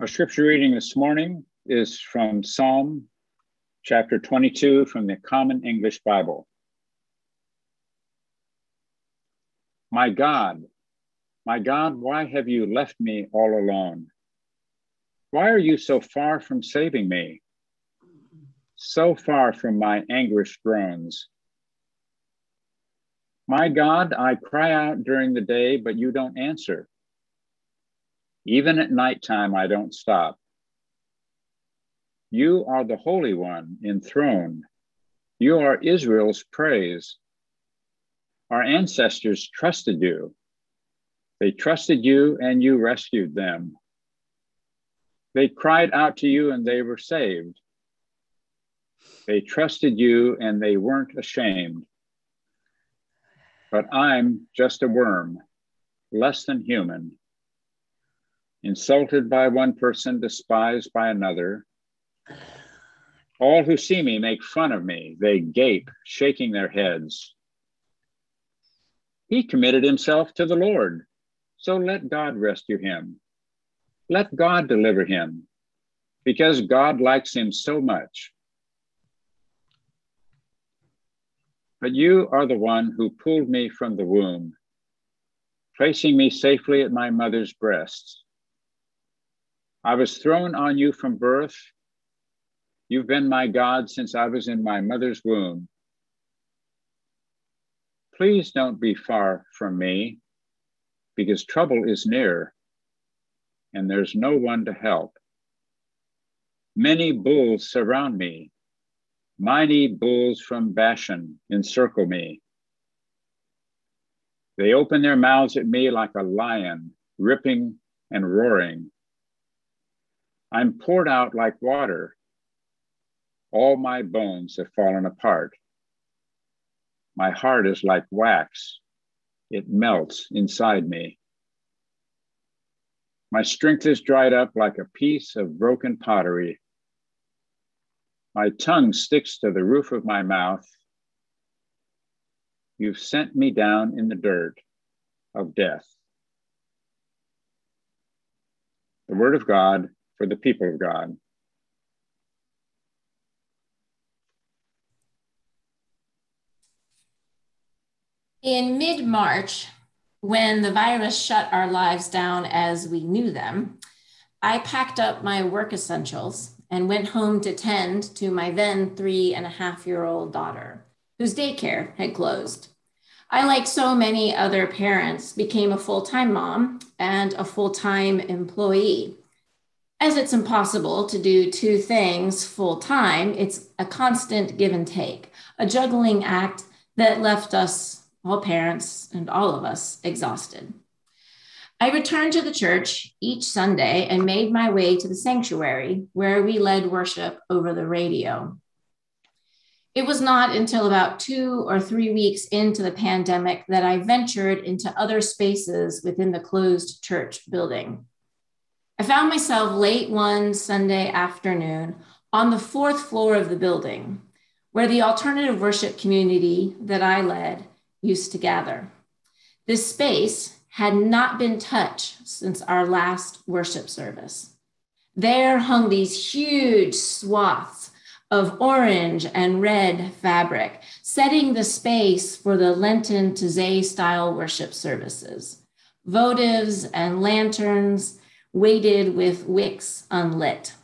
Our scripture reading this morning is from Psalm chapter 22 from the Common English Bible. My God, my God, why have you left me all alone? Why are you so far from saving me? So far from my anguished groans. My God, I cry out during the day, but you don't answer. Even at nighttime, I don't stop. You are the Holy One enthroned. You are Israel's praise. Our ancestors trusted you. They trusted you and you rescued them. They cried out to you and they were saved. They trusted you and they weren't ashamed. But I'm just a worm, less than human insulted by one person, despised by another. All who see me make fun of me. They gape, shaking their heads. He committed himself to the Lord, so let God rescue him. Let God deliver him, because God likes him so much. But you are the one who pulled me from the womb, placing me safely at my mother's breasts. I was thrown on you from birth. You've been my God since I was in my mother's womb. Please don't be far from me, because trouble is near, and there's no one to help. Many bulls surround me. Mighty bulls from Bashan encircle me. They open their mouths at me like a lion, ripping and roaring. I'm poured out like water. All my bones have fallen apart. My heart is like wax, it melts inside me. My strength is dried up like a piece of broken pottery. My tongue sticks to the roof of my mouth. You've sent me down in the dirt of death. The word of God for the people of God. In mid March, when the virus shut our lives down as we knew them, I packed up my work essentials and went home to tend to my then three and a half year old daughter, whose daycare had closed. I, like so many other parents, became a full time mom and a full time employee as it's impossible to do two things full time, it's a constant give and take, a juggling act that left us, all parents and all of us, exhausted. I returned to the church each Sunday and made my way to the sanctuary where we led worship over the radio. It was not until about two or three weeks into the pandemic that I ventured into other spaces within the closed church building. I found myself late one Sunday afternoon on the fourth floor of the building where the alternative worship community that I led used to gather. This space had not been touched since our last worship service. There hung these huge swaths of orange and red fabric, setting the space for the Lenten Taizé style worship services. Votives and lanterns weighted with wicks unlit.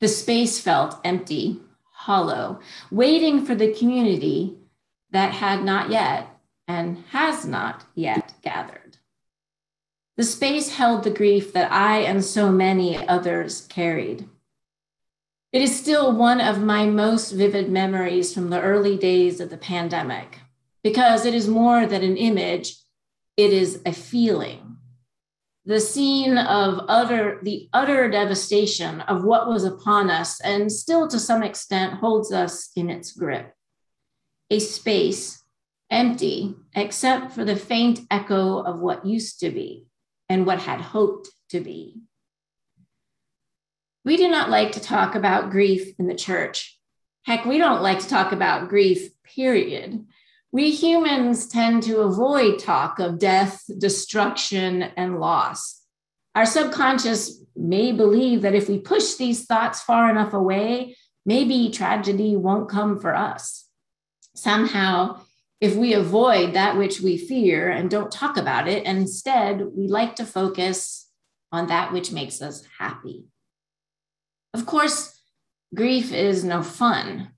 The space felt empty, hollow, waiting for the community that had not yet and has not yet gathered. The space held the grief that I and so many others carried. It is still one of my most vivid memories from the early days of the pandemic because it is more than an image, it is a feeling the scene of utter the utter devastation of what was upon us and still to some extent holds us in its grip. A space empty except for the faint echo of what used to be and what had hoped to be. We do not like to talk about grief in the church. Heck we don't like to talk about grief period we humans tend to avoid talk of death, destruction, and loss. Our subconscious may believe that if we push these thoughts far enough away, maybe tragedy won't come for us. Somehow, if we avoid that which we fear and don't talk about it, and instead we like to focus on that which makes us happy. Of course, grief is no fun.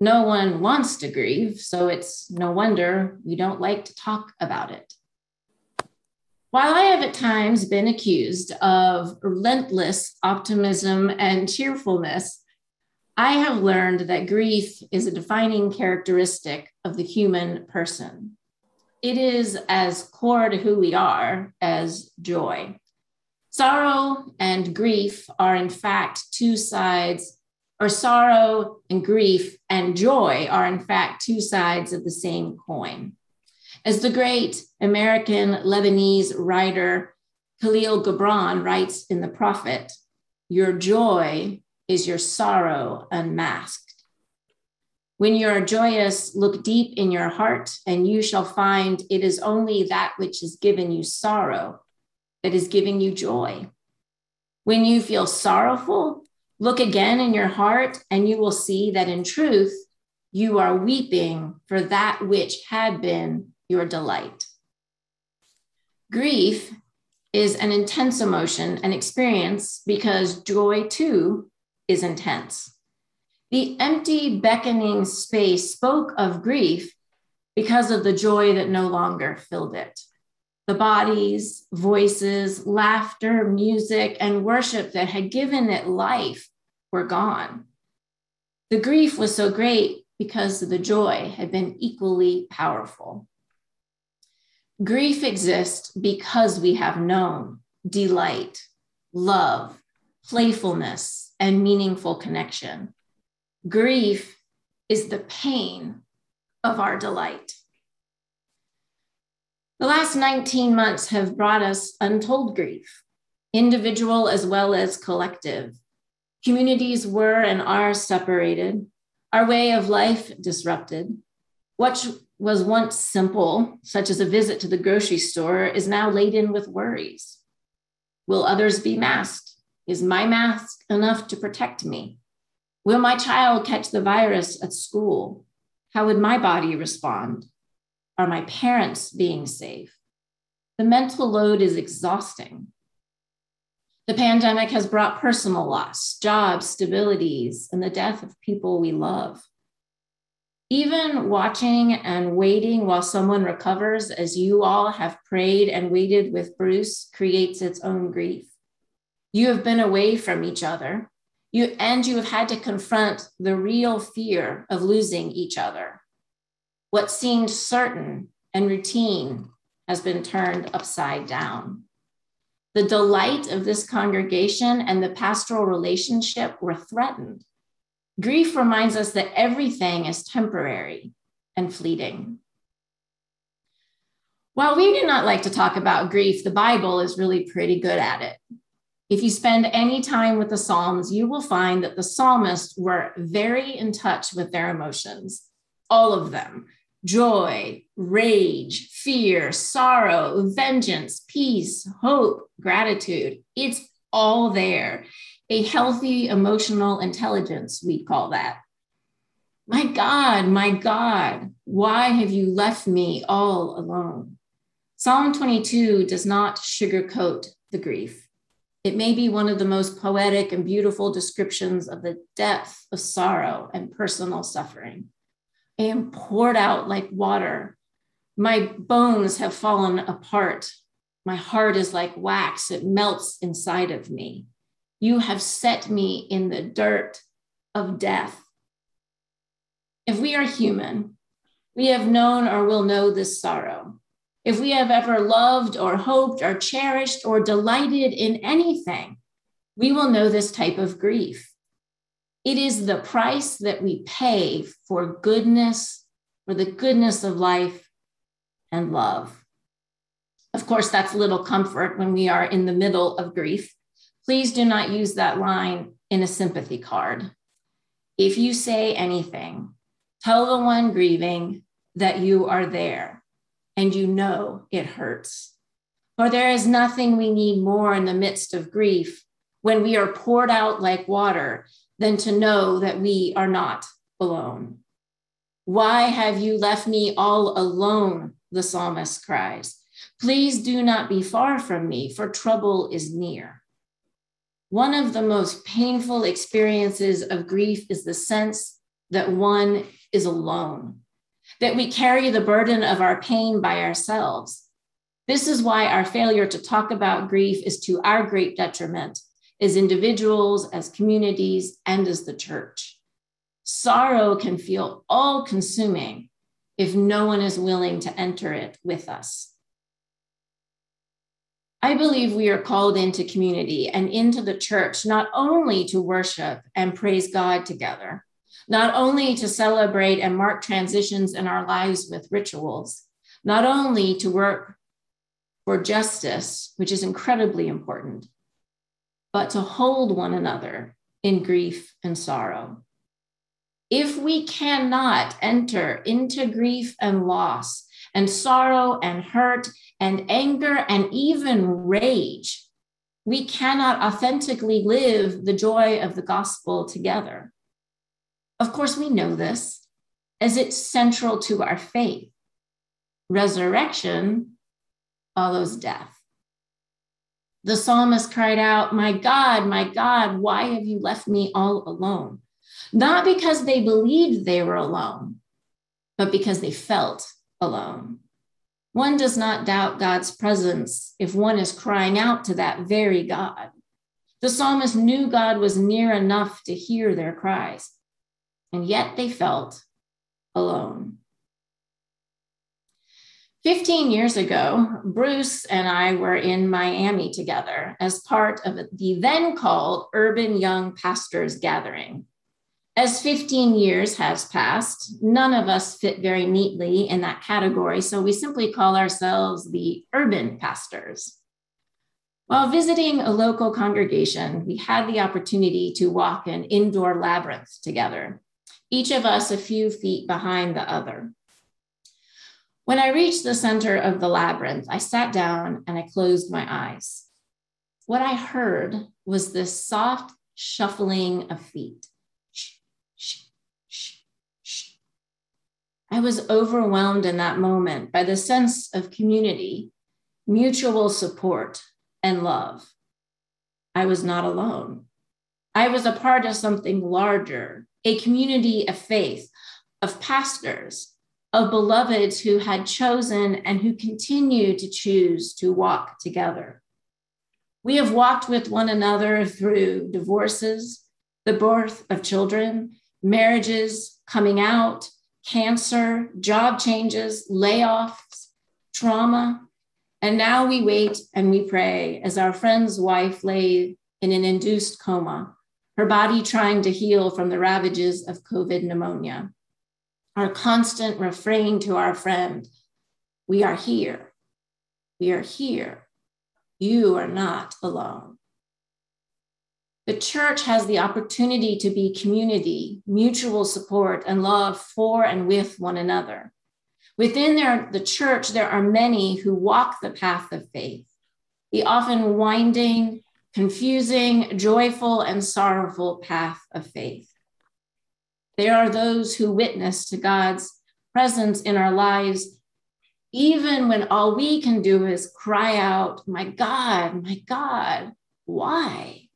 No one wants to grieve, so it's no wonder we don't like to talk about it. While I have at times been accused of relentless optimism and cheerfulness, I have learned that grief is a defining characteristic of the human person. It is as core to who we are as joy. Sorrow and grief are, in fact, two sides or sorrow and grief and joy are, in fact, two sides of the same coin. As the great American Lebanese writer Khalil Gibran writes in The Prophet, your joy is your sorrow unmasked. When you are joyous, look deep in your heart, and you shall find it is only that which has given you sorrow that is giving you joy. When you feel sorrowful, Look again in your heart, and you will see that in truth, you are weeping for that which had been your delight. Grief is an intense emotion and experience because joy too is intense. The empty, beckoning space spoke of grief because of the joy that no longer filled it. The bodies, voices, laughter, music, and worship that had given it life were gone. The grief was so great because the joy had been equally powerful. Grief exists because we have known delight, love, playfulness, and meaningful connection. Grief is the pain of our delight. The last 19 months have brought us untold grief, individual as well as collective. Communities were and are separated, our way of life disrupted. What was once simple, such as a visit to the grocery store, is now laden with worries. Will others be masked? Is my mask enough to protect me? Will my child catch the virus at school? How would my body respond? Are my parents being safe? The mental load is exhausting. The pandemic has brought personal loss, job stabilities, and the death of people we love. Even watching and waiting while someone recovers, as you all have prayed and waited with Bruce, creates its own grief. You have been away from each other, you, and you have had to confront the real fear of losing each other. What seemed certain and routine has been turned upside down. The delight of this congregation and the pastoral relationship were threatened. Grief reminds us that everything is temporary and fleeting. While we do not like to talk about grief, the Bible is really pretty good at it. If you spend any time with the Psalms, you will find that the psalmists were very in touch with their emotions, all of them joy, rage, fear, sorrow, vengeance, peace, hope, gratitude. It's all there. A healthy emotional intelligence, we call that. My God, my God, why have you left me all alone? Psalm 22 does not sugarcoat the grief. It may be one of the most poetic and beautiful descriptions of the depth of sorrow and personal suffering. Am poured out like water. My bones have fallen apart. My heart is like wax, it melts inside of me. You have set me in the dirt of death. If we are human, we have known or will know this sorrow. If we have ever loved or hoped or cherished or delighted in anything, we will know this type of grief. It is the price that we pay for goodness, for the goodness of life and love. Of course, that's little comfort when we are in the middle of grief. Please do not use that line in a sympathy card. If you say anything, tell the one grieving that you are there and you know it hurts. For there is nothing we need more in the midst of grief when we are poured out like water than to know that we are not alone. Why have you left me all alone? The psalmist cries. Please do not be far from me, for trouble is near. One of the most painful experiences of grief is the sense that one is alone, that we carry the burden of our pain by ourselves. This is why our failure to talk about grief is to our great detriment as individuals, as communities, and as the church. Sorrow can feel all consuming if no one is willing to enter it with us. I believe we are called into community and into the church not only to worship and praise God together, not only to celebrate and mark transitions in our lives with rituals, not only to work for justice, which is incredibly important, but to hold one another in grief and sorrow if we cannot enter into grief and loss and sorrow and hurt and anger and even rage, we cannot authentically live the joy of the gospel together. Of course, we know this as it's central to our faith. Resurrection follows death. The psalmist cried out, My God, my God, why have you left me all alone? not because they believed they were alone, but because they felt alone. One does not doubt God's presence if one is crying out to that very God. The psalmist knew God was near enough to hear their cries, and yet they felt alone. 15 years ago, Bruce and I were in Miami together as part of the then called Urban Young Pastors Gathering. As 15 years has passed, none of us fit very neatly in that category, so we simply call ourselves the urban pastors. While visiting a local congregation, we had the opportunity to walk an indoor labyrinth together, each of us a few feet behind the other. When I reached the center of the labyrinth, I sat down and I closed my eyes. What I heard was this soft shuffling of feet I was overwhelmed in that moment by the sense of community, mutual support, and love. I was not alone. I was a part of something larger, a community of faith, of pastors, of beloveds who had chosen and who continue to choose to walk together. We have walked with one another through divorces, the birth of children, marriages, coming out, cancer, job changes, layoffs, trauma. And now we wait and we pray as our friend's wife lay in an induced coma, her body trying to heal from the ravages of COVID pneumonia. Our constant refrain to our friend we are here. We are here. You are not alone. The church has the opportunity to be community, mutual support, and love for and with one another. Within their, the church, there are many who walk the path of faith, the often winding, confusing, joyful, and sorrowful path of faith. There are those who witness to God's presence in our lives, even when all we can do is cry out, My God, my God, why?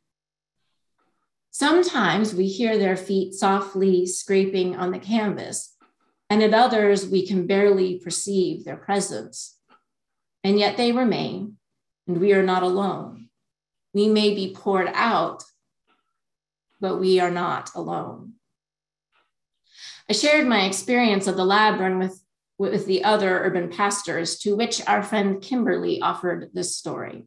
Sometimes we hear their feet softly scraping on the canvas, and at others we can barely perceive their presence. And yet they remain, and we are not alone. We may be poured out, but we are not alone. I shared my experience of the labyrinth with, with the other urban pastors, to which our friend Kimberly offered this story.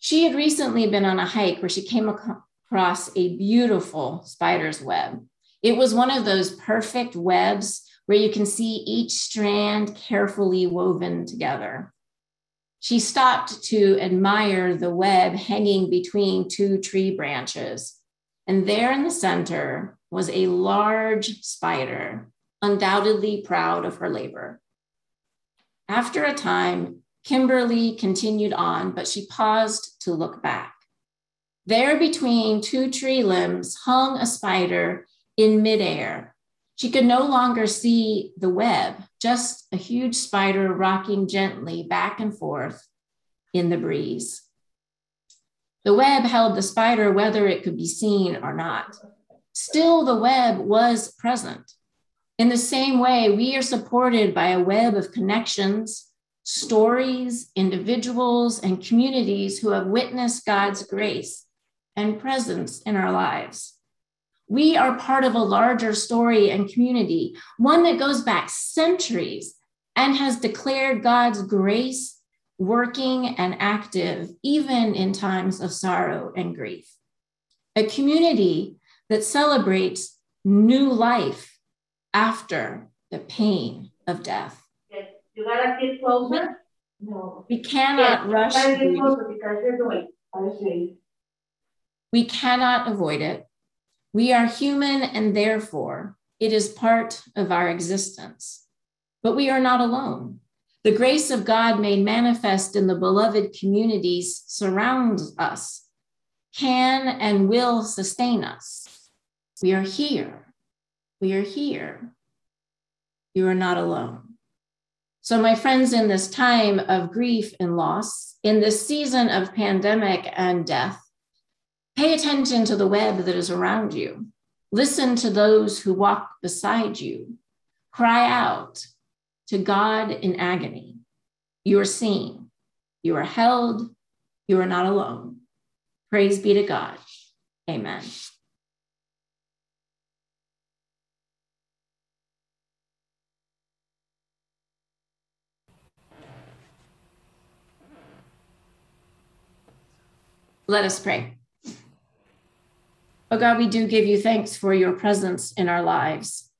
She had recently been on a hike where she came across a beautiful spider's web. It was one of those perfect webs where you can see each strand carefully woven together. She stopped to admire the web hanging between two tree branches. And there in the center was a large spider, undoubtedly proud of her labor. After a time, Kimberly continued on, but she paused to look back. There between two tree limbs hung a spider in midair. She could no longer see the web, just a huge spider rocking gently back and forth in the breeze. The web held the spider whether it could be seen or not. Still, the web was present. In the same way, we are supported by a web of connections, stories, individuals, and communities who have witnessed God's grace and presence in our lives. We are part of a larger story and community, one that goes back centuries and has declared God's grace working and active, even in times of sorrow and grief. A community that celebrates new life after the pain of death. You gotta get closer. No. We cannot rush. You gotta get grief. because you're doing, We cannot avoid it. We are human and therefore it is part of our existence. But we are not alone. The grace of God made manifest in the beloved communities surrounds us, can and will sustain us. We are here. We are here. You are not alone. So, my friends, in this time of grief and loss, in this season of pandemic and death, Pay attention to the web that is around you. Listen to those who walk beside you. Cry out to God in agony. You are seen, you are held, you are not alone. Praise be to God. Amen. Let us pray. Oh God, we do give you thanks for your presence in our lives.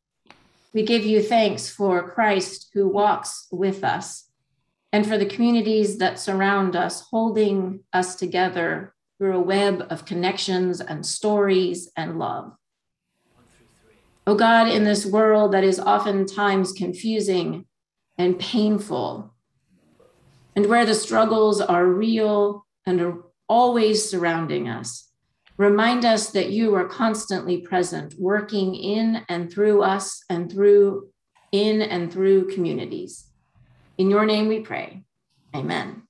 We give you thanks for Christ who walks with us and for the communities that surround us, holding us together through a web of connections and stories and love. Oh God, in this world that is oftentimes confusing and painful, and where the struggles are real and always surrounding us, Remind us that you are constantly present, working in and through us and through in and through communities. In your name we pray. Amen.